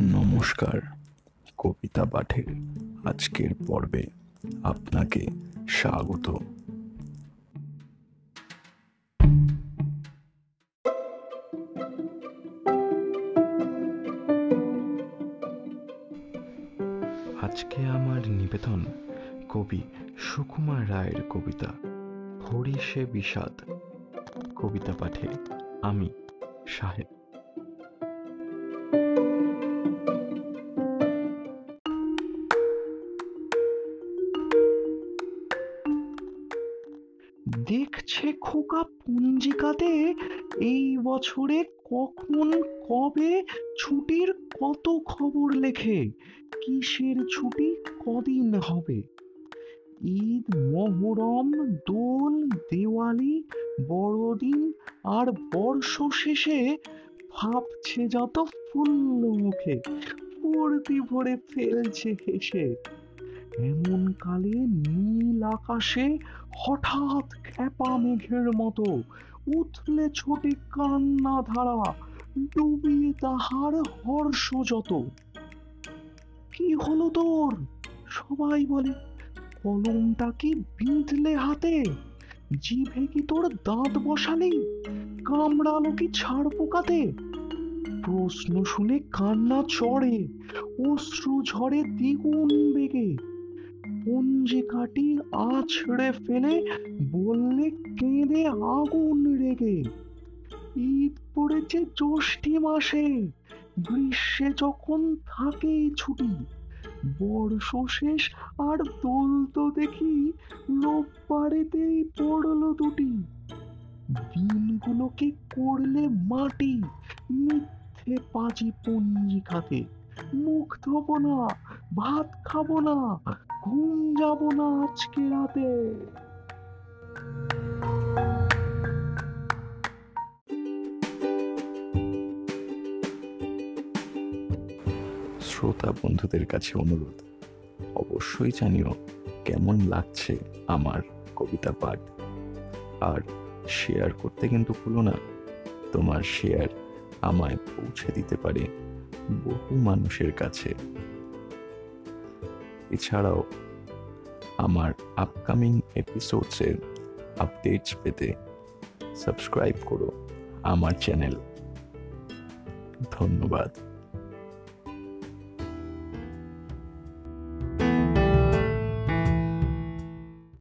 নমস্কার, কবিতা পাঠের আজকের পর্বে আপনাকে স্বাগত। আজকে আমার নিবেদন কবি সুকুমার রায়ের কবিতা, হরিষে বিষাদ। কবিতা পাঠে আমি সাহেব। দেখছে খোকা পঞ্জিকাতে এই বছরে কখন, কবে ছুটির কত খবর লেখে? কিসের ছুটি, কদিন হবে? ঈদ, মহরম, দোল, দেওয়ালি, বড়দিন আর বর্ষ শেষে ভাবছে যত ফুল্ল মুখে ফুর্তি ভরে ফেলছে হেসে। এমন কালে নীল আকাশে হঠাৎ খ্যাপা মেঘের মতো উথলে ছোটে কান্না ধারা ডুবিয়ে তাহার হর্ষ যত কি হলো তোর? সবাই বলে, কলমটা কি বিঁধলে হাতে? জিভে কি তোর দাঁত বসালি কামড়ালো কি ছাড় পোকাতে? প্রশ্ন শুনে কান্না চড়ে, অশ্রু ঝরে দ্বিগুণ বেগে। পঞ্জিকাটি আছড়ে ফেলে বললে কেঁদে আগুন রেগে ঈদ পড়েছে জ্যৈষ্ঠী মাসে, গ্রীষ্মে যখন থাকে ছুটি। বর্ষ শেষ আর দোল তো দেখি রোববারেতেই পড়ল দুটি। দিনগুলোকে করলে মাটি, মিথ্যে পাজি পঞ্জিকাতে মুখ ধোবো না, ভাত খাব না ঘুম যাব না আজকে রাতে। শ্রোতা বন্ধুদের কাছে অনুরোধ, অবশ্যই জানিও কেমন লাগছে আমার কবিতা পাঠ। আর শেয়ার করতে কিন্তু ভুলো না, তোমার শেয়ার আমায় পৌঁছে দিতে পারে বহু মানুষের কাছে। এছাড়াও আমার আপকামিং এপিসোডসের আপডেটস পেতে সাবস্ক্রাইব করো আমার চ্যানেল ধন্যবাদ।